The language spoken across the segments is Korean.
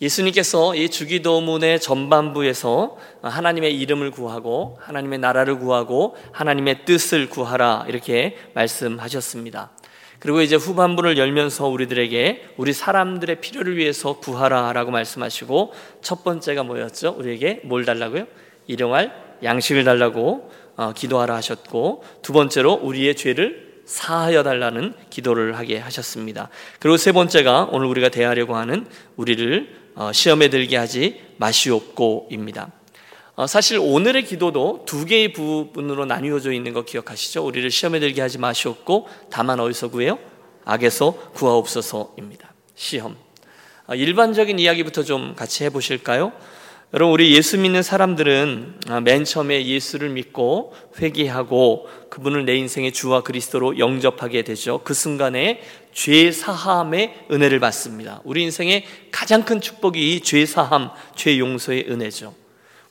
예수님께서 이 주기도문의 전반부에서 하나님의 이름을 구하고 하나님의 나라를 구하고 하나님의 뜻을 구하라 이렇게 말씀하셨습니다. 그리고 이제 후반부를 열면서 우리들에게 우리 사람들의 필요를 위해서 구하라라고 말씀하시고 첫 번째가 뭐였죠? 우리에게 뭘 달라고요? 일용할 양식을 달라고 어, 기도하라 하셨고 두 번째로 우리의 죄를 사하여 달라는 기도를 하게 하셨습니다. 그리고 세 번째가 오늘 우리가 대하려고 하는 우리를 어, 시험에 들게 하지 마시옵고입니다. 어, 사실 오늘의 기도도 두 개의 부분으로 나뉘어져 있는 거 기억하시죠? 우리를 시험에 들게 하지 마시옵고 다만 어디서 구해요? 악에서 구하옵소서입니다. 시험. 어, 일반적인 이야기부터 좀 같이 해보실까요? 여러분 우리 예수 믿는 사람들은 아, 맨 처음에 예수를 믿고 회개하고 그분을 내 인생의 주와 그리스도로 영접하게 되죠. 그 순간에 죄 사함의 은혜를 받습니다. 우리 인생의 가장 큰 축복이 이 죄 사함, 죄 용서의 은혜죠.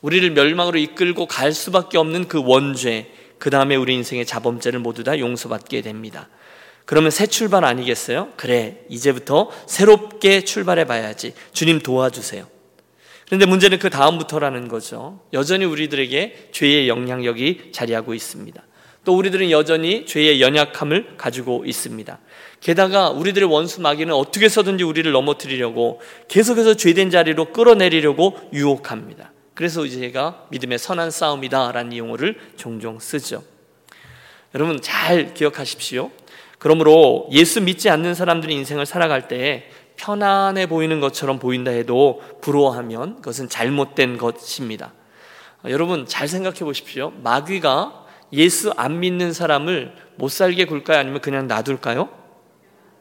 우리를 멸망으로 이끌고 갈 수밖에 없는 그 원죄, 그 다음에 우리 인생의 자범죄를 모두 다 용서받게 됩니다. 그러면 새 출발 아니겠어요? 그래, 이제부터 새롭게 출발해 봐야지. 주님 도와주세요. 그런데 문제는 그 다음부터라는 거죠. 여전히 우리들에게 죄의 영향력이 자리하고 있습니다. 또 우리들은 여전히 죄의 연약함을 가지고 있습니다. 게다가 우리들의 원수 마귀는 어떻게 해서든지 우리를 넘어뜨리려고 계속해서 죄된 자리로 끌어내리려고 유혹합니다. 그래서 이제 제가 믿음의 선한 싸움이다라는 용어를 종종 쓰죠. 여러분 잘 기억하십시오. 그러므로 예수 믿지 않는 사람들이 인생을 살아갈 때 편안해 보이는 것처럼 보인다 해도 부러워하면 그것은 잘못된 것입니다. 여러분 잘 생각해 보십시오. 마귀가 예수 안 믿는 사람을 못 살게 굴까요? 아니면 그냥 놔둘까요?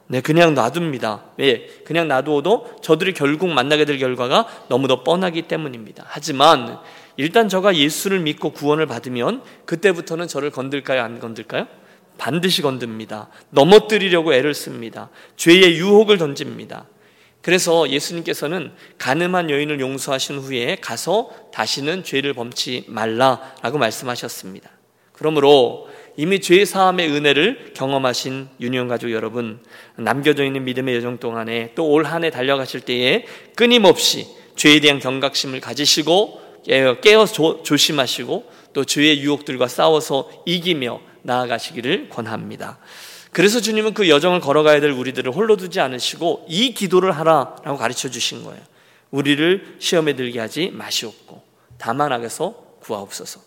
네, 그냥 놔둡니다. 왜? 그냥 놔두어도 저들이 결국 만나게 될 결과가 너무도 뻔하기 때문입니다. 하지만 일단 저가 예수를 믿고 구원을 받으면 그때부터는 저를 건들까요? 안 건들까요? 반드시 건듭니다. 넘어뜨리려고 애를 씁니다. 죄의 유혹을 던집니다. 그래서 예수님께서는 가늠한 여인을 용서하신 후에 가서 다시는 죄를 범치 말라라고 말씀하셨습니다. 그러므로 이미 죄 사함의 은혜를 경험하신 유니온 가족 여러분, 남겨져 있는 믿음의 여정 동안에 또 올 한 해 달려가실 때에 끊임없이 죄에 대한 경각심을 가지시고 깨어 조심하시고 또 죄의 유혹들과 싸워서 이기며 나아가시기를 권합니다. 그래서 주님은 그 여정을 걸어가야 될 우리들을 홀로 두지 않으시고 이 기도를 하라라고 가르쳐 주신 거예요. 우리를 시험에 들게 하지 마시옵고 다만 악에서 구하옵소서.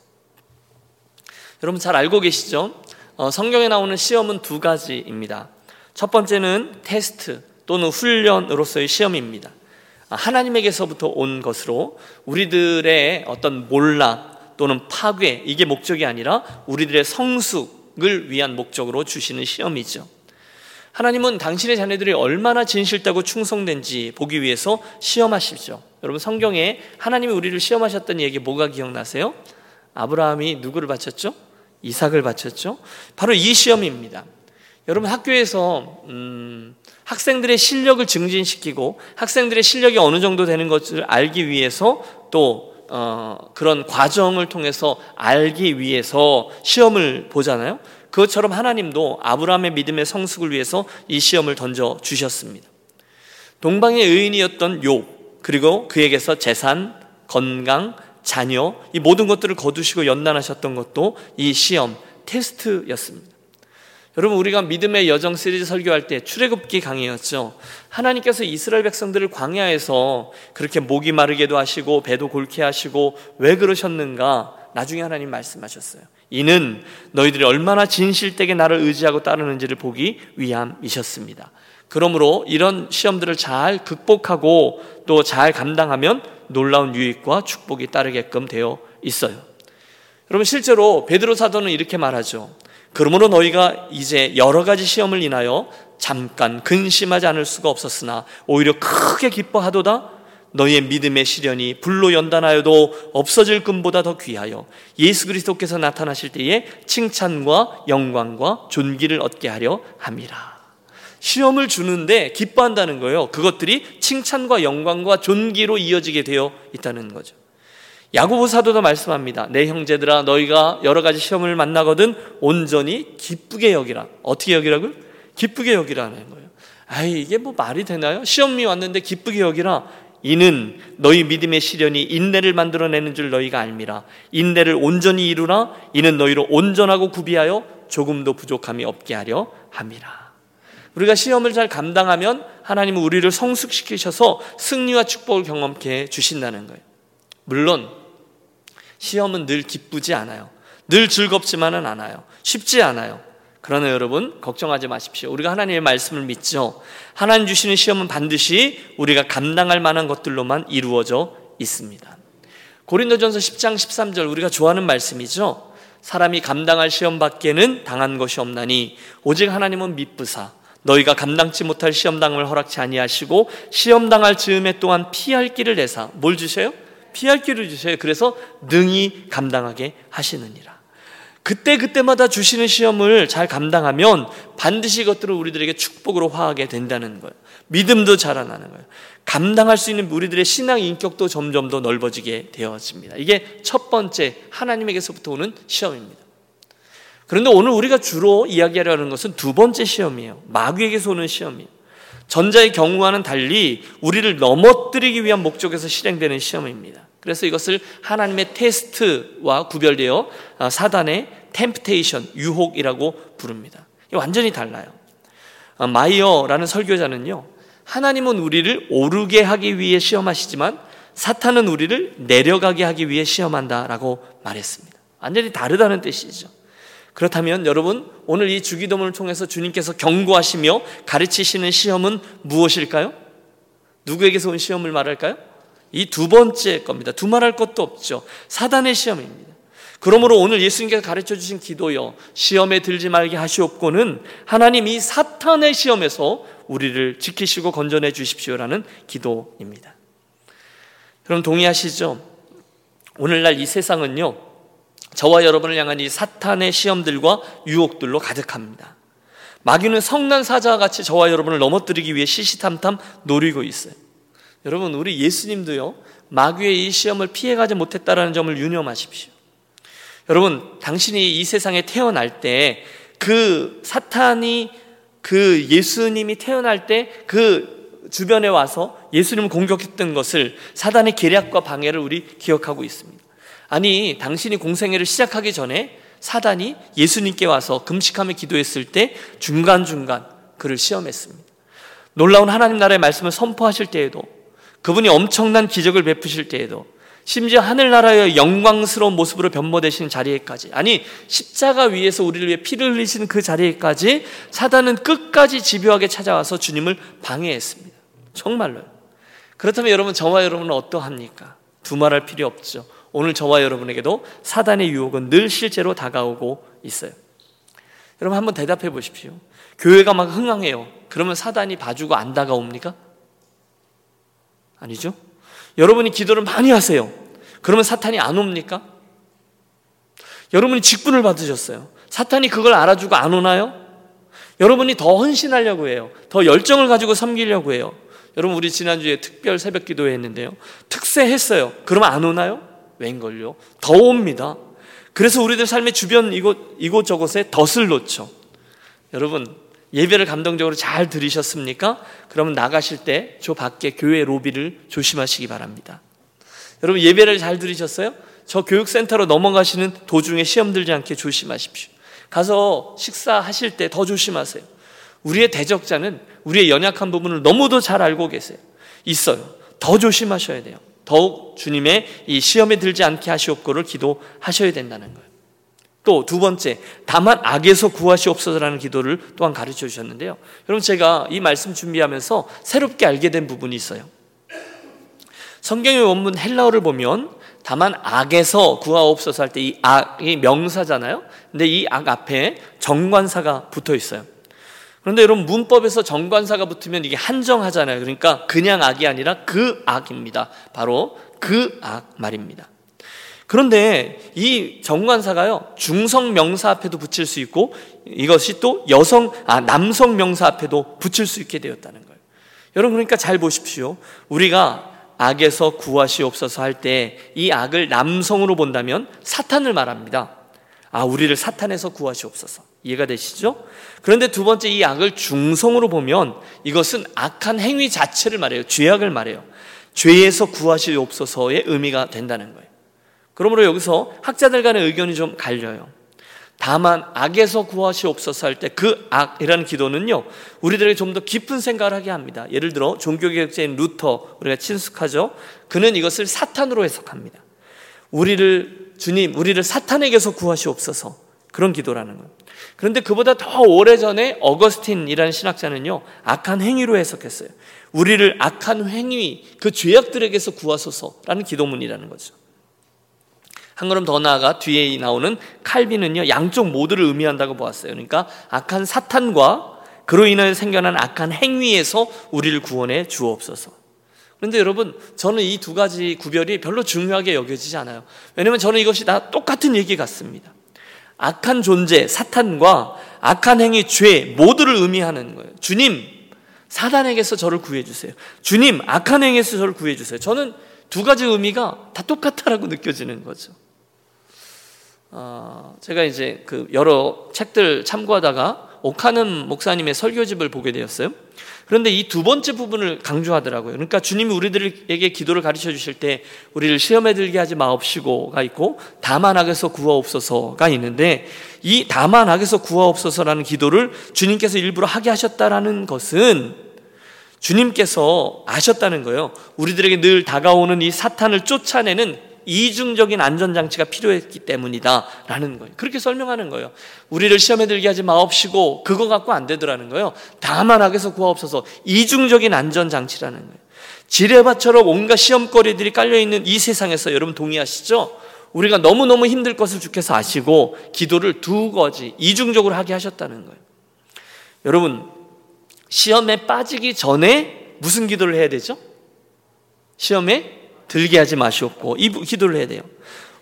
여러분 잘 알고 계시죠? 어, 성경에 나오는 시험은 두 가지입니다. 첫 번째는 테스트 또는 훈련으로서의 시험입니다. 아, 하나님에게서부터 온 것으로 우리들의 어떤 몰락 또는 파괴 이게 목적이 아니라 우리들의 성숙을 위한 목적으로 주시는 시험이죠. 하나님은 당신의 자녀들이 얼마나 진실되고 충성된지 보기 위해서 시험하시죠. 여러분 성경에 하나님이 우리를 시험하셨던 얘기 뭐가 기억나세요? 아브라함이 누구를 바쳤죠? 이삭을 바쳤죠. 바로 이 시험입니다. 여러분 학교에서 음, 학생들의 실력을 증진시키고 학생들의 실력이 어느 정도 되는 것을 알기 위해서 또 어, 그런 과정을 통해서 알기 위해서 시험을 보잖아요. 그것처럼 하나님도 아브라함의 믿음의 성숙을 위해서 이 시험을 던져 주셨습니다. 동방의 의인이었던 욥 그리고 그에게서 재산, 건강, 자녀 이 모든 것들을 거두시고 연단하셨던 것도 이 시험 테스트였습니다. 여러분 우리가 믿음의 여정 시리즈 설교할 때 출애굽기 강의였죠. 하나님께서 이스라엘 백성들을 광야에서 그렇게 목이 마르게도 하시고 배도 골게 하시고 왜 그러셨는가? 나중에 하나님 말씀하셨어요. 이는 너희들이 얼마나 진실되게 나를 의지하고 따르는지를 보기 위함이셨습니다. 그러므로 이런 시험들을 잘 극복하고 또 잘 감당하면 놀라운 유익과 축복이 따르게끔 되어 있어요. 여러분 실제로 베드로 사도는 이렇게 말하죠. 그러므로 너희가 이제 여러 가지 시험을 인하여 잠깐 근심하지 않을 수가 없었으나 오히려 크게 기뻐하도다 너희의 믿음의 시련이 불로 연단하여도 없어질 금보다 더 귀하여 예수 그리스도께서 나타나실 때에 칭찬과 영광과 존귀를 얻게 하려 함이라. 시험을 주는데 기뻐한다는 거예요. 그것들이 칭찬과 영광과 존귀로 이어지게 되어 있다는 거죠. 야고보 사도도 말씀합니다. 내 형제들아 너희가 여러 가지 시험을 만나거든 온전히 기쁘게 여기라. 어떻게 여기라고요? 기쁘게 여기라는 거예요. 아이 이게 뭐 말이 되나요? 시험이 왔는데 기쁘게 여기라. 이는 너희 믿음의 시련이 인내를 만들어내는 줄 너희가 알미라. 인내를 온전히 이루라. 이는 너희로 온전하고 구비하여 조금도 부족함이 없게 하려 함이라. 우리가 시험을 잘 감당하면 하나님은 우리를 성숙시키셔서 승리와 축복을 경험케 주신다는 거예요. 물론 시험은 늘 기쁘지 않아요. 늘 즐겁지만은 않아요. 쉽지 않아요. 그러나 여러분 걱정하지 마십시오. 우리가 하나님의 말씀을 믿죠. 하나님 주시는 시험은 반드시 우리가 감당할 만한 것들로만 이루어져 있습니다. 고린도전서 10장 13절 우리가 좋아하는 말씀이죠. 사람이 감당할 시험 밖에는 당한 것이 없나니 오직 하나님은 미쁘사 너희가 감당치 못할 시험 당을 허락치 아니하시고 시험 당할 즈음에 또한 피할 길을 내사 뭘 주셔요? 피할 길을 주셔요. 그래서 능히 감당하게 하시느니라. 그때 그때마다 주시는 시험을 잘 감당하면 반드시 이것들을 우리들에게 축복으로 화하게 된다는 거예요. 믿음도 자라나는 거예요. 감당할 수 있는 우리들의 신앙 인격도 점점 더 넓어지게 되어집니다. 이게 첫 번째 하나님에게서부터 오는 시험입니다. 그런데 오늘 우리가 주로 이야기하려는 것은 두 번째 시험이에요. 마귀에게서 오는 시험이에요. 전자의 경우와는 달리 우리를 넘어뜨리기 위한 목적에서 실행되는 시험입니다. 그래서 이것을 하나님의 테스트와 구별되어 아, 사단의 temptation, 유혹이라고 부릅니다. 완전히 달라요. 아, 마이어라는 설교자는요, 하나님은 우리를 오르게 하기 위해 시험하시지만 사탄은 우리를 내려가게 하기 위해 시험한다라고 말했습니다. 완전히 다르다는 뜻이죠. 그렇다면 여러분, 오늘 이 주기도문을 통해서 주님께서 경고하시며 가르치시는 시험은 무엇일까요? 누구에게서 온 시험을 말할까요? 이 두 번째 겁니다. 두말할 것도 없죠. 사단의 시험입니다. 그러므로 오늘 예수님께서 가르쳐 주신 기도요. 시험에 들지 말게 하시옵고는 하나님 이 사탄의 시험에서 우리를 지키시고 건져내 주십시오라는 기도입니다. 그럼 동의하시죠? 오늘날 이 세상은요. 저와 여러분을 향한 이 사탄의 시험들과 유혹들로 가득합니다. 마귀는 성난 사자와 같이 저와 여러분을 넘어뜨리기 위해 시시탐탐 노리고 있어요. 여러분 우리 예수님도요 마귀의 이 시험을 피해가지 못했다라는 점을 유념하십시오. 여러분 당신이 이 세상에 태어날 때 그 사탄이 그 예수님이 태어날 때 그 주변에 와서 예수님을 공격했던 것을 사단의 계략과 방해를 우리 기억하고 있습니다. 아니 당신이 공생애를 시작하기 전에 사단이 예수님께 와서 금식하며 기도했을 때 중간중간 그를 시험했습니다. 놀라운 하나님 나라의 말씀을 선포하실 때에도 그분이 엄청난 기적을 베푸실 때에도 심지어 하늘나라의 영광스러운 모습으로 변모되시는 자리에까지 아니 십자가 위에서 우리를 위해 피를 흘리시는 그 자리에까지 사단은 끝까지 집요하게 찾아와서 주님을 방해했습니다. 정말로요. 그렇다면 여러분 저와 여러분은 어떠합니까? 두말할 필요 없죠. 오늘 저와 여러분에게도 사단의 유혹은 늘 실제로 다가오고 있어요. 여러분 한번 대답해 보십시오. 교회가 막 흥황해요. 그러면 사단이 봐주고 안 다가옵니까? 아니죠? 여러분이 기도를 많이 하세요. 그러면 사탄이 안 옵니까? 여러분이 직분을 받으셨어요. 사탄이 그걸 알아주고 안 오나요? 여러분이 더 헌신하려고 해요. 더 열정을 가지고 섬기려고 해요. 여러분 우리 지난주에 특별 새벽 기도회 했는데요. 특세했어요. 그러면 안 오나요? 웬걸요? 더 옵니다. 그래서 우리들 삶의 주변 이곳, 이곳저곳에 덫을 놓죠. 여러분, 예배를 감동적으로 잘 들으셨습니까? 그러면 나가실 때 저 밖에 교회 로비를 조심하시기 바랍니다. 여러분 예배를 잘 들으셨어요? 저 교육센터로 넘어가시는 도중에 시험 들지 않게 조심하십시오. 가서 식사하실 때 더 조심하세요. 우리의 대적자는 우리의 연약한 부분을 너무도 잘 알고 계세요. 있어요. 더 조심하셔야 돼요. 더욱 주님의 이 시험에 들지 않게 하시옵고를 기도하셔야 된다는 거예요. 또 두 번째, 다만 악에서 구하시옵소서라는 기도를 또한 가르쳐 주셨는데요. 여러분 제가 이 말씀 준비하면서 새롭게 알게 된 부분이 있어요. 성경의 원문 헬라어를 보면 다만 악에서 구하옵소서 할 때 이 악이 명사잖아요. 근데 이 악 앞에 정관사가 붙어 있어요. 그런데 여러분 문법에서 정관사가 붙으면 이게 한정하잖아요. 그러니까 그냥 악이 아니라 그 악입니다. 바로 그 악 말입니다. 그런데 이 정관사가요 중성 명사 앞에도 붙일 수 있고 이것이 또 여성 아 남성 명사 앞에도 붙일 수 있게 되었다는 거예요. 여러분 그러니까 잘 보십시오. 우리가 악에서 구하시옵소서 할 때 이 악을 남성으로 본다면 사탄을 말합니다. 아 우리를 사탄에서 구하시옵소서. 이해가 되시죠? 그런데 두 번째 이 악을 중성으로 보면 이것은 악한 행위 자체를 말해요. 죄악을 말해요. 죄에서 구하시옵소서의 의미가 된다는 거예요. 그러므로 여기서 학자들 간의 의견이 좀 갈려요. 다만 악에서 구하시옵소서 할 때 그 악이라는 기도는요 우리들에게 좀 더 깊은 생각을 하게 합니다. 예를 들어 종교개혁자인 루터 우리가 친숙하죠. 그는 이것을 사탄으로 해석합니다. 우리를 주님 우리를 사탄에게서 구하시옵소서 그런 기도라는 거예요. 그런데 그보다 더 오래전에 어거스틴이라는 신학자는요 악한 행위로 해석했어요. 우리를 악한 행위 그 죄악들에게서 구하소서라는 기도문이라는 거죠. 한 걸음 더 나아가 뒤에 나오는 칼빈은요 양쪽 모두를 의미한다고 보았어요. 그러니까 악한 사탄과 그로 인하여 생겨난 악한 행위에서 우리를 구원해 주옵소서. 그런데 여러분 저는 이 두 가지 구별이 별로 중요하게 여겨지지 않아요. 왜냐하면 저는 이것이 다 똑같은 얘기 같습니다. 악한 존재 사탄과 악한 행위 죄 모두를 의미하는 거예요. 주님 사단에게서 저를 구해 주세요. 주님 악한 행위에서 저를 구해 주세요. 저는 두 가지 의미가 다 똑같다라고 느껴지는 거죠. 어, 제가 이제 그 여러 책들 참고하다가 오카는 목사님의 설교집을 보게 되었어요. 그런데 이 두 번째 부분을 강조하더라고요. 그러니까 주님이 우리들에게 기도를 가르쳐 주실 때 우리를 시험에 들게 하지 마옵시고가 있고 다만 악에서 구하옵소서가 있는데 이 다만 악에서 구하옵소서라는 기도를 주님께서 일부러 하게 하셨다라는 것은 주님께서 아셨다는 거예요. 우리들에게 늘 다가오는 이 사탄을 쫓아내는 이중적인 안전장치가 필요했기 때문이다. 라는 거예요. 그렇게 설명하는 거예요. 우리를 시험에 들게 하지 마옵시고, 그거 갖고 안 되더라는 거예요. 다만 악에서 구하옵소서. 이중적인 안전장치라는 거예요. 지뢰밭처럼 온갖 시험거리들이 깔려있는 이 세상에서 여러분 동의하시죠? 우리가 너무너무 힘들 것을 주께서 아시고, 기도를 두 가지, 이중적으로 하게 하셨다는 거예요. 여러분, 시험에 빠지기 전에 무슨 기도를 해야 되죠? 시험에 들게 하지 마시옵고 이 기도를 해야 돼요.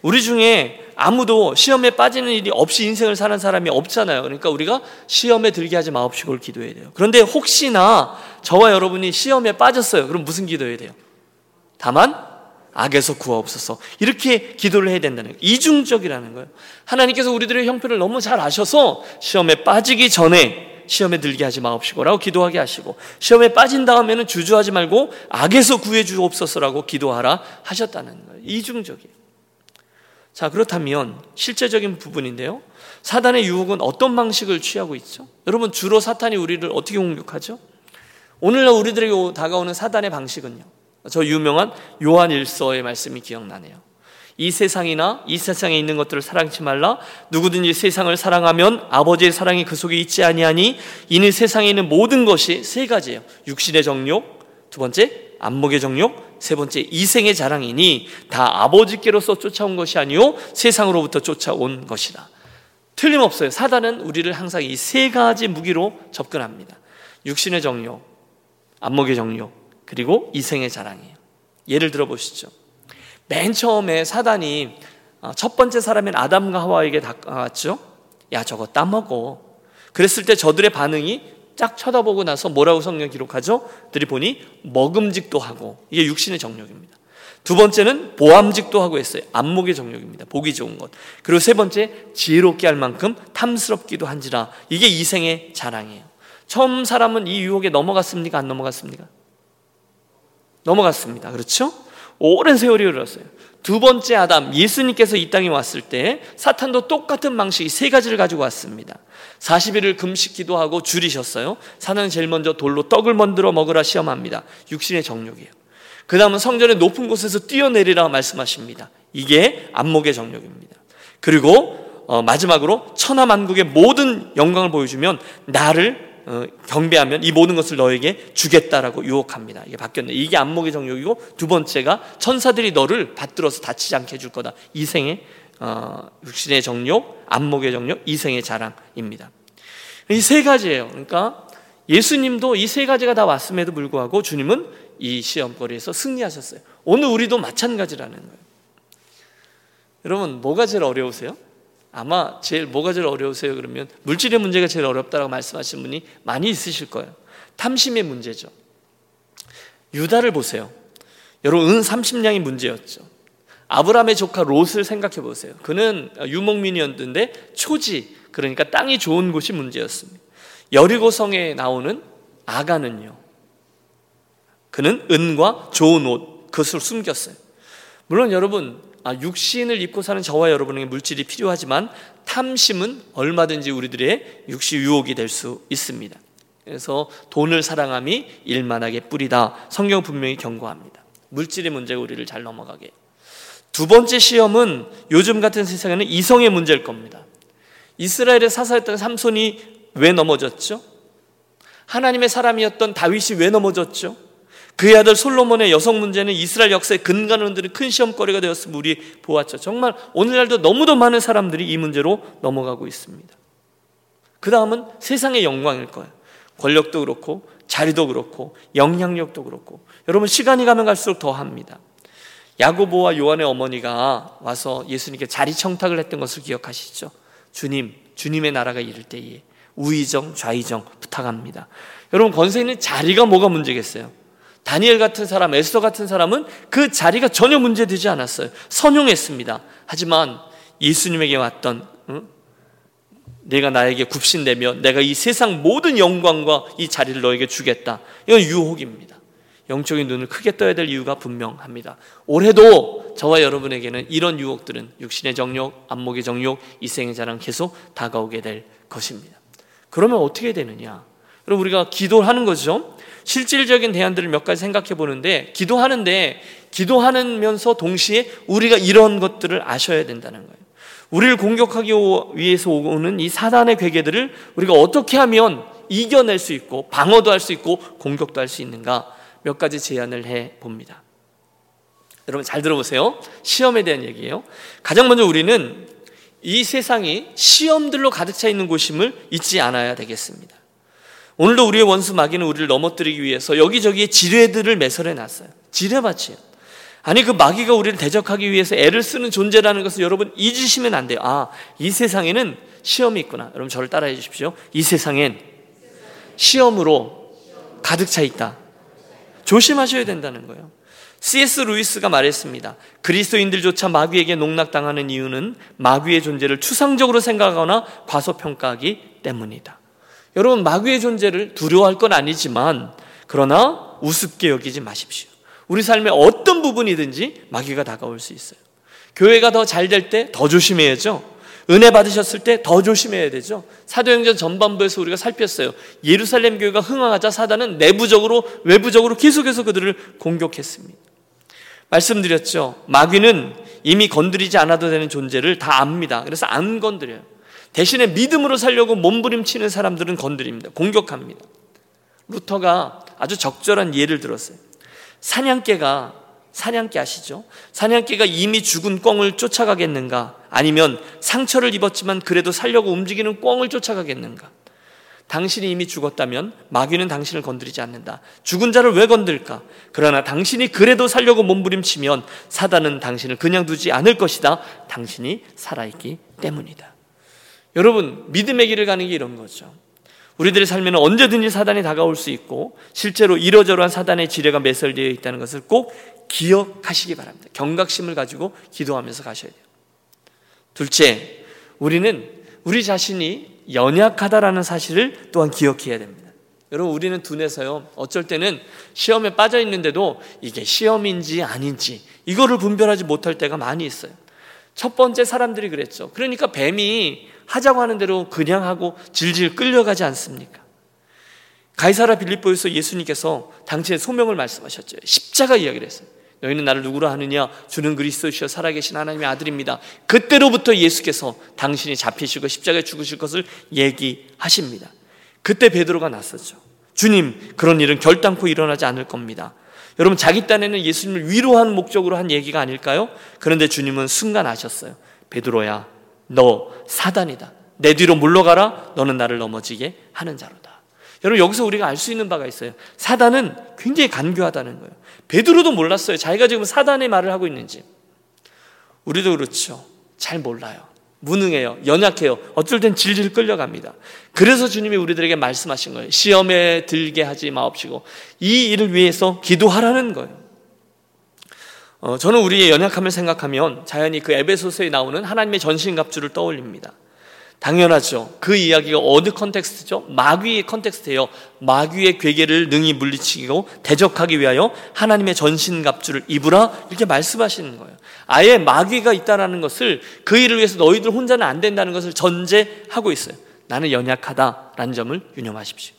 우리 중에 아무도 시험에 빠지는 일이 없이 인생을 사는 사람이 없잖아요. 그러니까 우리가 시험에 들게 하지 마옵시고를 기도해야 돼요. 그런데 혹시나 저와 여러분이 시험에 빠졌어요. 그럼 무슨 기도해야 돼요? 다만 악에서 구하옵소서. 이렇게 기도를 해야 된다는 거예요. 이중적이라는 거예요. 하나님께서 우리들의 형편을 너무 잘 아셔서 시험에 빠지기 전에 시험에 들게 하지 마옵시고라고 기도하게 하시고 시험에 빠진 다음에는 주저하지 말고 악에서 구해 주옵소서라고 기도하라 하셨다는 거예요. 이중적이에요. 자, 그렇다면 실제적인 부분인데요. 사단의 유혹은 어떤 방식을 취하고 있죠? 여러분 주로 사탄이 우리를 어떻게 공격하죠? 오늘날 우리들에게 다가오는 사단의 방식은요. 저 유명한 요한 일서의 말씀이 기억나네요. 이 세상이나 이 세상에 있는 것들을 사랑치 말라 누구든지 세상을 사랑하면 아버지의 사랑이 그 속에 있지 아니하니 이는 세상에 있는 모든 것이 세 가지예요. 육신의 정욕, 두 번째 안목의 정욕, 세 번째 이생의 자랑이니 다 아버지께로서 쫓아온 것이 아니요 세상으로부터 쫓아온 것이다. 틀림없어요. 사단은 우리를 항상 이 세 가지 무기로 접근합니다. 육신의 정욕, 안목의 정욕, 그리고 이생의 자랑이에요. 예를 들어 보시죠. 맨 처음에 사단이 어, 첫 번째 사람인 아담과 하와에게 다가왔죠. 야, 저거 따먹어. 그랬을 때 저들의 반응이 쫙 쳐다보고 나서 뭐라고 성경 기록하죠? 들이 보니 먹음직도 하고 이게 육신의 정욕입니다. 두 번째는 보암직도 하고 했어요. 안목의 정욕입니다. 보기 좋은 것. 그리고 세 번째 지혜롭게 할 만큼 탐스럽기도 한지라 이게 이생의 자랑이에요. 처음 사람은 이 유혹에 넘어갔습니까? 안 넘어갔습니까? 넘어갔습니다. 그렇죠? 오랜 세월이 흘렀어요. 두 번째 아담, 예수님께서 이 땅에 왔을 때 사탄도 똑같은 방식이 세 가지를 가지고 왔습니다. 40일을 금식 기도하고 줄이셨어요. 사는 제일 먼저 돌로 떡을 만들어 먹으라 시험합니다. 육신의 정욕이에요. 그 다음은 성전의 높은 곳에서 뛰어내리라 말씀하십니다. 이게 안목의 정욕입니다. 그리고 어, 마지막으로 천하만국의 모든 영광을 보여주면 나를 어, 경배하면 이 모든 것을 너에게 주겠다라고 유혹합니다. 이게 바뀌었네. 이게 안목의 정욕이고 두 번째가 천사들이 너를 받들어서 다치지 않게 해줄 거다. 이생의 어, 육신의 정욕, 안목의 정욕, 이생의 자랑입니다. 이 세 가지예요. 그러니까 예수님도 이 세 가지가 다 왔음에도 불구하고 주님은 이 시험거리에서 승리하셨어요. 오늘 우리도 마찬가지라는 거예요. 여러분 뭐가 제일 어려우세요? 아마 제일 뭐가 제일 어려우세요? 그러면 물질의 문제가 제일 어렵다고 말씀하시는 분이 많이 있으실 거예요. 탐심의 문제죠. 유다를 보세요. 여러분 은 30냥이 문제였죠. 아브라함의 조카 롯을 생각해 보세요. 그는 유목민이었는데 초지 그러니까 땅이 좋은 곳이 문제였습니다. 여리고 성에 나오는 아가는요. 그는 은과 좋은 옷 그것을 숨겼어요. 물론 여러분 아, 육신을 입고 사는 저와 여러분에게 물질이 필요하지만 탐심은 얼마든지 우리들의 육시 유혹이 될 수 있습니다. 그래서 돈을 사랑함이 일만하게 뿌리다. 성경 분명히 경고합니다. 물질의 문제가 우리를 잘 넘어가게. 두 번째 시험은 요즘 같은 세상에는 이성의 문제일 겁니다. 이스라엘의 사사였던 삼손이 왜 넘어졌죠? 하나님의 사람이었던 다윗이 왜 넘어졌죠? 그의 아들 솔로몬의 여성 문제는 이스라엘 역사의 흔드는 큰 시험거리가 되었음을 우리 보았죠. 정말 오늘날도 너무도 많은 사람들이 이 문제로 넘어가고 있습니다. 그 다음은 세상의 영광일 거예요. 권력도 그렇고 자리도 그렇고 영향력도 그렇고 여러분 시간이 가면 갈수록 더 합니다. 야고보와 요한의 어머니가 와서 예수님께 자리 청탁을 했던 것을 기억하시죠? 주님, 주님의 나라가 이를 때에 우의정, 좌의정 부탁합니다. 여러분 권세 있는 자리가 뭐가 문제겠어요? 다니엘 같은 사람, 에스더 같은 사람은 그 자리가 전혀 문제되지 않았어요. 선용했습니다. 하지만 예수님에게 왔던 응? 내가 나에게 굽신대며 내가 이 세상 모든 영광과 이 자리를 너에게 주겠다. 이건 유혹입니다. 영적인 눈을 크게 떠야 될 이유가 분명합니다. 올해도 저와 여러분에게는 이런 유혹들은 육신의 정욕, 안목의 정욕, 이생의 자랑 계속 다가오게 될 것입니다. 그러면 어떻게 되느냐? 여러분 우리가 기도하는 거죠. 실질적인 대안들을 몇 가지 생각해 보는데 기도하는데 기도하면서 동시에 우리가 이런 것들을 아셔야 된다는 거예요. 우리를 공격하기 위해서 오는 이 사단의 괴계들을 우리가 어떻게 하면 이겨낼 수 있고 방어도 할 수 있고 공격도 할 수 있는가 몇 가지 제안을 해 봅니다. 여러분 잘 들어보세요. 시험에 대한 얘기예요. 가장 먼저 우리는 이 세상이 시험들로 가득 차 있는 곳임을 잊지 않아야 되겠습니다. 오늘도 우리의 원수 마귀는 우리를 넘어뜨리기 위해서 여기저기에 지뢰들을 매설해 놨어요. 지뢰밭이에요. 아니 그 마귀가 우리를 대적하기 위해서 애를 쓰는 존재라는 것을 여러분 잊으시면 안 돼요. 아, 이 세상에는 시험이 있구나. 여러분 저를 따라해 주십시오. 이 세상엔 시험으로 가득 차 있다. 조심하셔야 된다는 거예요. C.S. 루이스가 말했습니다. 그리스도인들조차 마귀에게 농락당하는 이유는 마귀의 존재를 추상적으로 생각하거나 과소평가하기 때문이다. 여러분 마귀의 존재를 두려워할 건 아니지만 그러나 우습게 여기지 마십시오. 우리 삶의 어떤 부분이든지 마귀가 다가올 수 있어요. 교회가 더 잘 될 때 더 조심해야죠. 은혜 받으셨을 때 더 조심해야 되죠. 사도행전 전반부에서 우리가 살폈어요. 예루살렘 교회가 흥황하자 사단은 내부적으로 외부적으로 계속해서 그들을 공격했습니다. 말씀드렸죠. 마귀는 이미 건드리지 않아도 되는 존재를 다 압니다. 그래서 안 건드려요. 대신에 믿음으로 살려고 몸부림치는 사람들은 건드립니다. 공격합니다. 루터가 아주 적절한 예를 들었어요. 사냥개가 사냥개 아시죠? 사냥개가 이미 죽은 꿩을 쫓아가겠는가? 아니면 상처를 입었지만 그래도 살려고 움직이는 꿩을 쫓아가겠는가? 당신이 이미 죽었다면 마귀는 당신을 건드리지 않는다. 죽은 자를 왜 건들까? 그러나 당신이 그래도 살려고 몸부림치면 사단은 당신을 그냥 두지 않을 것이다. 당신이 살아있기 때문이다. 여러분, 믿음의 길을 가는 게 이런 거죠. 우리들의 삶에는 언제든지 사단이 다가올 수 있고 실제로 이러저러한 사단의 지뢰가 매설되어 있다는 것을 꼭 기억하시기 바랍니다. 경각심을 가지고 기도하면서 가셔야 돼요. 둘째, 우리는 우리 자신이 연약하다라는 사실을 또한 기억해야 됩니다. 여러분, 우리는 둔해서요, 어쩔 때는 시험에 빠져 있는데도 이게 시험인지 아닌지 이거를 분별하지 못할 때가 많이 있어요. 첫 번째 사람들이 그랬죠. 그러니까 뱀이 하자고 하는 대로 그냥 하고 질질 끌려가지 않습니까? 가이사라 빌립보에서 예수님께서 당신의 소명을 말씀하셨죠. 십자가 이야기를 했어요. 너희는 나를 누구로 하느냐? 주는 그리스도시여 살아계신 하나님의 아들입니다. 그때로부터 예수께서 당신이 잡히시고 십자가에 죽으실 것을 얘기하십니다. 그때 베드로가 났었죠. 주님, 그런 일은 결단코 일어나지 않을 겁니다. 여러분 자기 딴에는 예수님을 위로하는 목적으로 한 얘기가 아닐까요? 그런데 주님은 순간 아셨어요. 베드로야, 너 사단이다. 내 뒤로 물러가라. 너는 나를 넘어지게 하는 자로다. 여러분 여기서 우리가 알 수 있는 바가 있어요. 사단은 굉장히 간교하다는 거예요. 베드로도 몰랐어요. 자기가 지금 사단의 말을 하고 있는지. 우리도 그렇죠. 잘 몰라요. 무능해요. 연약해요. 어쩔 땐 질질 끌려갑니다. 그래서 주님이 우리들에게 말씀하신 거예요. 시험에 들게 하지 마옵시고 이 일을 위해서 기도하라는 거예요. 어, 저는 우리의 연약함을 생각하면 자연히 그 에베소서에 나오는 하나님의 전신갑주를 떠올립니다. 당연하죠. 그 이야기가 어느 context죠? 마귀의 context예요. 마귀의 괴계를 능히 물리치고 대적하기 위하여 하나님의 전신갑주를 입으라 이렇게 말씀하시는 거예요. 아예 마귀가 있다라는 것을 그 일을 위해서 너희들 혼자는 안 된다는 것을 전제하고 있어요. 나는 연약하다라는 점을 유념하십시오.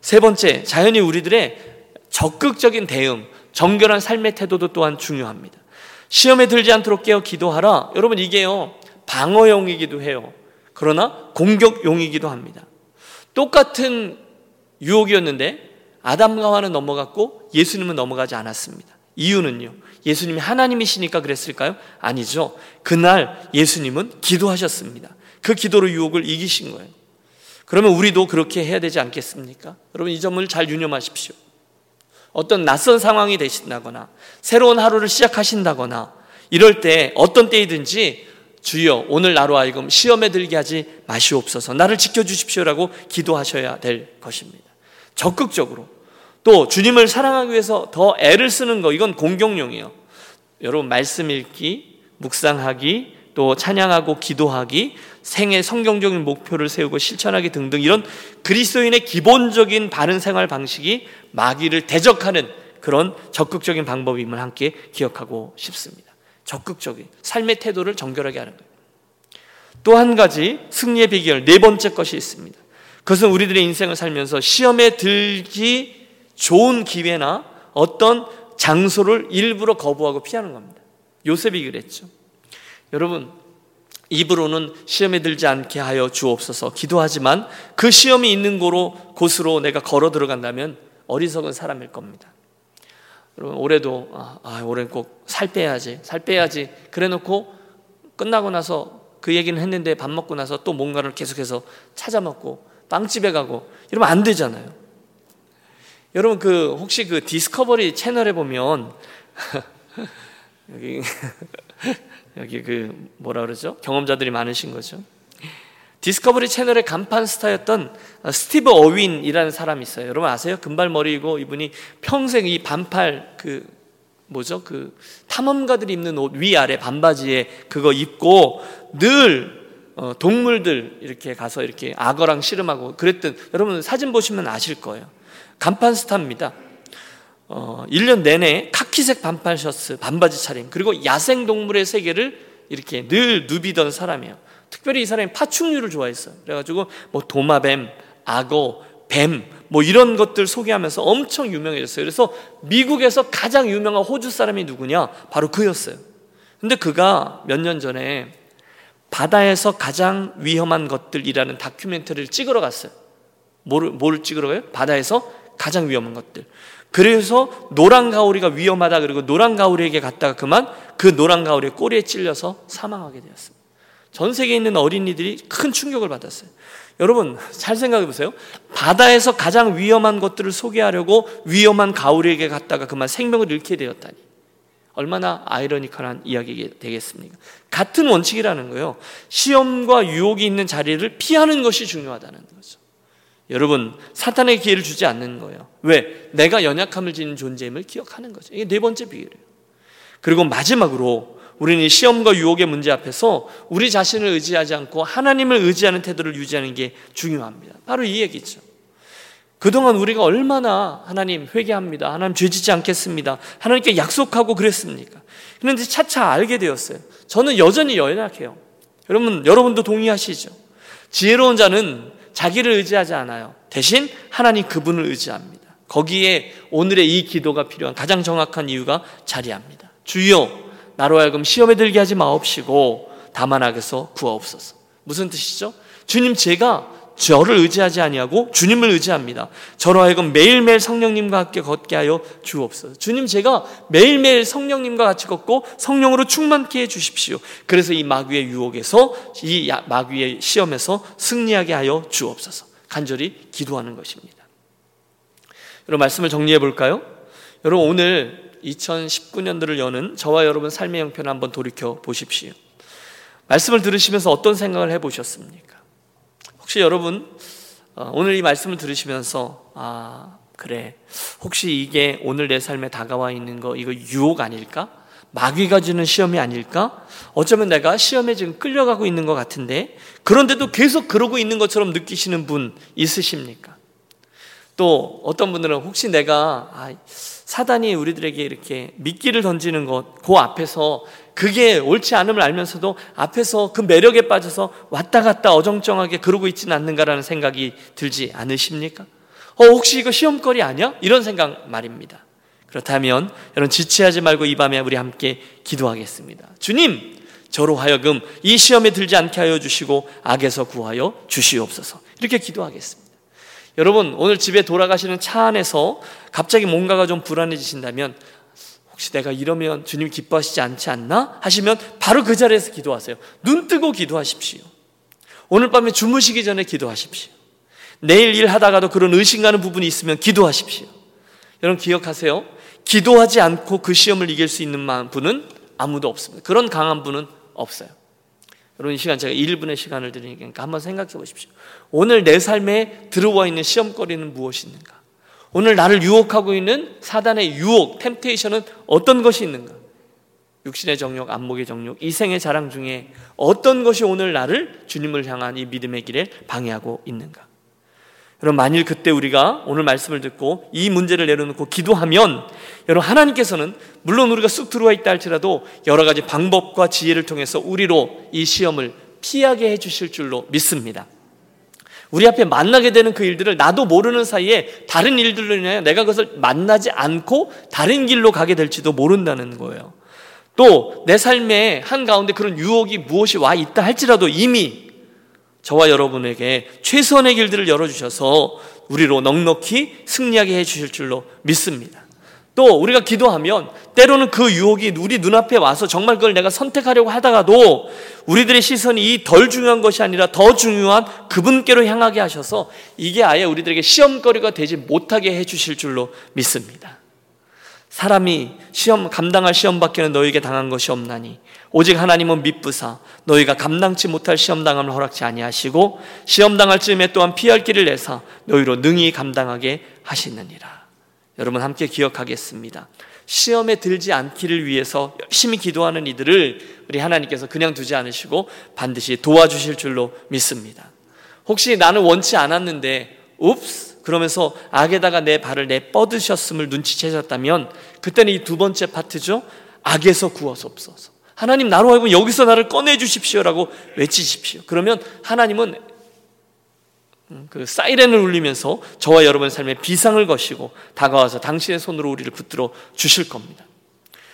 세 번째, 자연히 우리들의 적극적인 대응, 정결한 삶의 태도도 또한 중요합니다. 시험에 들지 않도록 깨어 기도하라. 여러분 이게요. 방어용이기도 해요. 그러나 공격용이기도 합니다. 똑같은 유혹이었는데 아담과 하와는 넘어갔고 예수님은 넘어가지 않았습니다. 이유는요. 예수님이 하나님이시니까 그랬을까요? 아니죠. 그날 예수님은 기도하셨습니다. 그 기도로 유혹을 이기신 거예요. 그러면 우리도 그렇게 해야 되지 않겠습니까? 여러분 이 점을 잘 유념하십시오. 어떤 낯선 상황이 되신다거나 새로운 하루를 시작하신다거나 이럴 때 어떤 때이든지 주여 오늘 나로 하여금 시험에 들게 하지 마시옵소서 나를 지켜주십시오라고 기도하셔야 될 것입니다. 적극적으로 또 주님을 사랑하기 위해서 더 애를 쓰는 거 이건 공경용이에요. 여러분 말씀 읽기, 묵상하기, 또 찬양하고 기도하기, 생애 성경적인 목표를 세우고 실천하기 등등 이런 그리스도인의 기본적인 바른 생활 방식이 마귀를 대적하는 그런 적극적인 방법임을 함께 기억하고 싶습니다. 적극적인 삶의 태도를 정결하게 하는 거예요. 또 한 가지 승리의 비결 네 번째 것이 있습니다. 그것은 우리들의 인생을 살면서 시험에 들기 좋은 기회나 어떤 장소를 일부러 거부하고 피하는 겁니다. 요셉이 그랬죠. 여러분, 입으로는 시험에 들지 않게 하여 주옵소서 기도하지만 그 시험이 있는 곳으로, 곳으로 내가 걸어 들어간다면 어리석은 사람일 겁니다. 여러분, 올해도, 아, 아 올해는 꼭 살 빼야지, 살 빼야지. 그래 놓고 끝나고 나서 그 얘기는 했는데 밥 먹고 나서 또 뭔가를 계속해서 찾아 먹고 빵집에 가고 이러면 안 되잖아요. 여러분 그 혹시 그 디스커버리 채널에 보면 여기 그 뭐라 그러죠? 경험자들이 많으신 거죠. 디스커버리 채널의 간판 스타였던 스티브 어윈이라는 사람이 있어요. 여러분 아세요? 금발머리이고 이분이 평생 이 반팔 그 뭐죠? 그 탐험가들이 입는 옷 위아래 반바지에 그거 입고 늘 어, 동물들 이렇게 가서 이렇게 악어랑 씨름하고 그랬던 여러분 사진 보시면 아실 거예요. 간판 스타입니다. 어, 1년 내내 카키색 반팔 셔츠, 반바지 차림, 그리고 야생 동물의 세계를 이렇게 늘 누비던 사람이에요. 특별히 이 사람이 파충류를 좋아했어요. 그래가지고 뭐 도마뱀, 악어, 뱀, 뭐 이런 것들 소개하면서 엄청 유명해졌어요. 그래서 미국에서 가장 유명한 호주 사람이 누구냐? 바로 그였어요. 근데 그가 몇 년 전에 바다에서 가장 위험한 것들이라는 다큐멘터리를 찍으러 갔어요. 뭐를, 뭐를 찍으러 가요? 바다에서 가장 위험한 것들. 그래서 노란 가오리가 위험하다 그리고 노란 가오리에게 갔다가 그만 그 노란 가오리의 꼬리에 찔려서 사망하게 되었습니다. 전 세계에 있는 어린이들이 큰 충격을 받았어요. 여러분 잘 생각해 보세요. 바다에서 가장 위험한 것들을 소개하려고 위험한 가오리에게 갔다가 그만 생명을 잃게 되었다니. 얼마나 아이러니컬한 이야기가 되겠습니까? 같은 원칙이라는 거예요. 시험과 유혹이 있는 자리를 피하는 것이 중요하다는 거죠. 여러분, 사탄에게 기회를 주지 않는 거예요. 왜? 내가 연약함을 지닌 존재임을 기억하는 거죠. 이게 네 번째 비결이에요. 그리고 마지막으로 우리는 시험과 유혹의 문제 앞에서 우리 자신을 의지하지 않고 하나님을 의지하는 태도를 유지하는 게 중요합니다. 바로 이 얘기죠. 그동안 우리가 얼마나 하나님 회개합니다. 하나님 죄짓지 않겠습니다. 하나님께 약속하고 그랬습니까? 그런데 차차 알게 되었어요. 저는 여전히 연약해요. 여러분, 여러분도 동의하시죠? 지혜로운 자는 자기를 의지하지 않아요. 대신 하나님 그분을 의지합니다. 거기에 오늘의 이 기도가 필요한 가장 정확한 이유가 자리합니다. 주여, 나로 하여금 시험에 들게 하지 마옵시고 다만 악에서 구하옵소서. 무슨 뜻이죠? 주님 제가 저를 의지하지 아니하고 주님을 의지합니다. 저로 하여금 매일매일 성령님과 함께 걷게 하여 주옵소서. 주님 제가 매일매일 성령님과 같이 걷고 성령으로 충만케 해 주십시오. 그래서 이 마귀의 유혹에서 이 마귀의 시험에서 승리하게 하여 주옵소서. 간절히 기도하는 것입니다. 여러분 말씀을 정리해 볼까요? 여러분 오늘 2019년도를 여는 저와 여러분 삶의 형편을 한번 돌이켜 보십시오. 말씀을 들으시면서 어떤 생각을 해 보셨습니까? 혹시 여러분 어, 오늘 이 말씀을 들으시면서 아 그래 혹시 이게 오늘 내 삶에 다가와 있는 거 이거 유혹 아닐까? 마귀가 주는 시험이 아닐까? 어쩌면 내가 시험에 지금 끌려가고 있는 것 같은데 그런데도 계속 그러고 있는 것처럼 느끼시는 분 있으십니까? 또 어떤 분들은 혹시 내가 아, 사단이 우리들에게 이렇게 미끼를 던지는 것, 그 앞에서 그게 옳지 않음을 알면서도 앞에서 그 매력에 빠져서 왔다 갔다 어정쩡하게 그러고 있지는 않는가라는 생각이 들지 않으십니까? 어, 혹시 이거 시험거리 아니야? 이런 생각 말입니다. 그렇다면 여러분 지체하지 말고 이 밤에 우리 함께 기도하겠습니다. 주님, 저로 하여금 이 시험에 들지 않게 하여 주시고 악에서 구하여 주시옵소서. 이렇게 기도하겠습니다. 여러분, 오늘 집에 돌아가시는 차 안에서 갑자기 뭔가가 좀 불안해지신다면 혹시 내가 이러면 주님 기뻐하시지 않지 않나? 하시면 바로 그 자리에서 기도하세요. 눈 뜨고 기도하십시오. 오늘 밤에 주무시기 전에 기도하십시오. 내일 일 하다가도 그런 의심가는 부분이 있으면 기도하십시오. 여러분 기억하세요. 기도하지 않고 그 시험을 이길 수 있는 분은 아무도 없습니다. 그런 강한 분은 없어요. 여러분 이 시간 제가 1분의 시간을 드리니까 한번 생각해 보십시오. 오늘 내 삶에 들어와 있는 시험거리는 무엇이 있는가? 오늘 나를 유혹하고 있는 사단의 유혹, 템테이션은 어떤 것이 있는가? 육신의 정욕, 안목의 정욕, 이생의 자랑 중에 어떤 것이 오늘 나를 주님을 향한 이 믿음의 길에 방해하고 있는가? 여러분 만일 그때 우리가 오늘 말씀을 듣고 이 문제를 내려놓고 기도하면 여러분 하나님께서는 물론 우리가 쑥 들어와 있다 할지라도 여러 가지 방법과 지혜를 통해서 우리로 이 시험을 피하게 해 주실 줄로 믿습니다. 우리 앞에 만나게 되는 그 일들을 나도 모르는 사이에 다른 일들로 인하여 내가 그것을 만나지 않고 다른 길로 가게 될지도 모른다는 거예요. 또 내 삶의 한가운데 그런 유혹이 무엇이 와 있다 할지라도 이미 저와 여러분에게 최선의 길들을 열어주셔서 우리로 넉넉히 승리하게 해주실 줄로 믿습니다. 또 우리가 기도하면 때로는 그 유혹이 우리 눈앞에 와서 정말 그걸 내가 선택하려고 하다가도 우리들의 시선이 덜 중요한 것이 아니라 더 중요한 그분께로 향하게 하셔서 이게 아예 우리들에게 시험거리가 되지 못하게 해주실 줄로 믿습니다. 사람이 시험 감당할 시험 밖에는 너에게 당한 것이 없나니 오직 하나님은 미쁘사 너희가 감당치 못할 시험 당함을 허락지 아니하시고 시험 당할 즈음에 또한 피할 길을 내사 너희로 능히 감당하게 하시느니라. 여러분 함께 기억하겠습니다. 시험에 들지 않기를 위해서 열심히 기도하는 이들을 우리 하나님께서 그냥 두지 않으시고 반드시 도와주실 줄로 믿습니다. 혹시 나는 원치 않았는데 옵스 그러면서 악에다가 내 발을 내 뻗으셨음을 눈치채셨다면 그때는 이 두 번째 파트죠. 악에서 구하소서. 하나님 나로 하여금 여기서 나를 꺼내 주십시오라고 외치십시오. 그러면 하나님은 그 사이렌을 울리면서 저와 여러분의 삶에 비상을 거시고 다가와서 당신의 손으로 우리를 붙들어 주실 겁니다.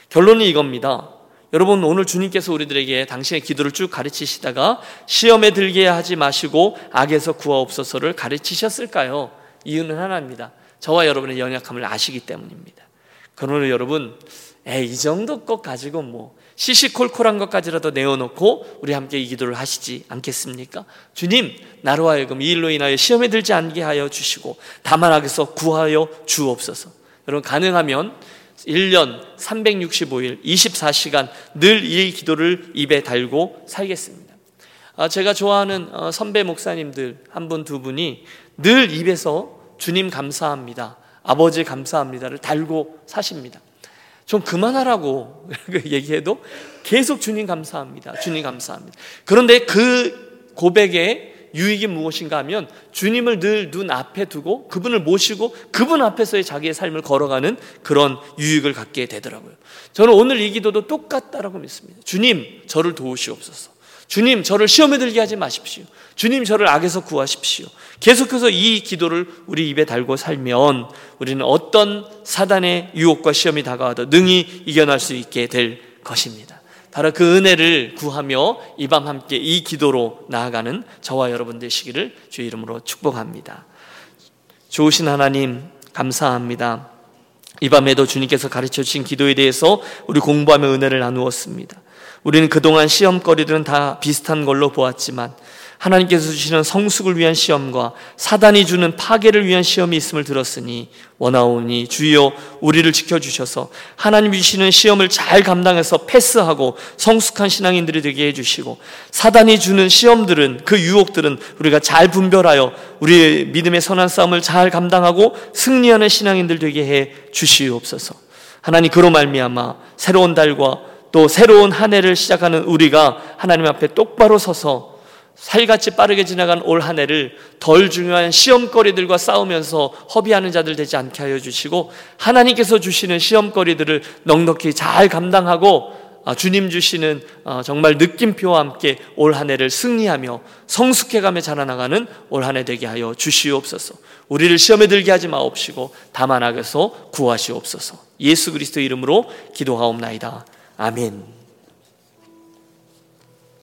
결론은 이겁니다. 여러분 오늘 주님께서 우리들에게 당신의 기도를 쭉 가르치시다가 시험에 들게 하지 마시고 악에서 구하옵소서를 가르치셨을까요? 이유는 하나입니다. 저와 여러분의 연약함을 아시기 때문입니다. 그러나 여러분, 에, 이 정도 것 가지고 뭐 시시콜콜한 것까지라도 내어놓고 우리 함께 이 기도를 하시지 않겠습니까? 주님, 나로 하여금 이 일로 인하여 시험에 들지 않게 하여 주시고 다만 하게서 구하여 주옵소서. 여러분 가능하면 1년 365일 24시간 늘 이 기도를 입에 달고 살겠습니다. 아, 제가 좋아하는 어, 선배 목사님들 한 분 두 분이 늘 입에서 주님 감사합니다. 아버지 감사합니다를 달고 사십니다. 좀 그만하라고 얘기해도 계속 주님 감사합니다. 주님 감사합니다. 그런데 그 고백의 유익이 무엇인가 하면 주님을 늘 눈앞에 두고 그분을 모시고 그분 앞에서의 자기의 삶을 걸어가는 그런 유익을 갖게 되더라고요. 저는 오늘 이 기도도 똑같다라고 믿습니다. 주님, 저를 도우시옵소서. 주님, 저를 시험에 들게 하지 마십시오. 주님 저를 악에서 구하십시오. 계속해서 이 기도를 우리 입에 달고 살면 우리는 어떤 사단의 유혹과 시험이 다가와도 능히 이겨낼 수 있게 될 것입니다. 바로 그 은혜를 구하며 이 밤 함께 이 기도로 나아가는 저와 여러분 되시기를 주의 이름으로 축복합니다. 좋으신 하나님 감사합니다. 이 밤에도 주님께서 가르쳐 주신 기도에 대해서 우리 공부하며 은혜를 나누었습니다. 우리는 그동안 시험거리들은 다 비슷한 걸로 보았지만 하나님께서 주시는 성숙을 위한 시험과 사단이 주는 파괴를 위한 시험이 있음을 들었으니 원하오니 주여 우리를 지켜주셔서 하나님 주시는 시험을 잘 감당해서 패스하고 성숙한 신앙인들이 되게 해주시고 사단이 주는 시험들은 그 유혹들은 우리가 잘 분별하여 우리의 믿음의 선한 싸움을 잘 감당하고 승리하는 신앙인들 되게 해 주시옵소서. 하나님 그로 말미암아 새로운 달과 또 새로운 한 해를 시작하는 우리가 하나님 앞에 똑바로 서서 살같이 빠르게 지나간 올 한 해를 덜 중요한 시험거리들과 싸우면서 허비하는 자들 되지 않게 하여 주시고 하나님께서 주시는 시험거리들을 넉넉히 잘 감당하고 아, 주님 주시는 어, 정말 느낌표와 함께 올 한 해를 승리하며 성숙해가며 자라나가는 올 한 해 되게 하여 주시옵소서. 우리를 시험에 들게 하지 마옵시고 다만 악에서 구하시옵소서. 예수 그리스도 이름으로 기도하옵나이다. 아멘.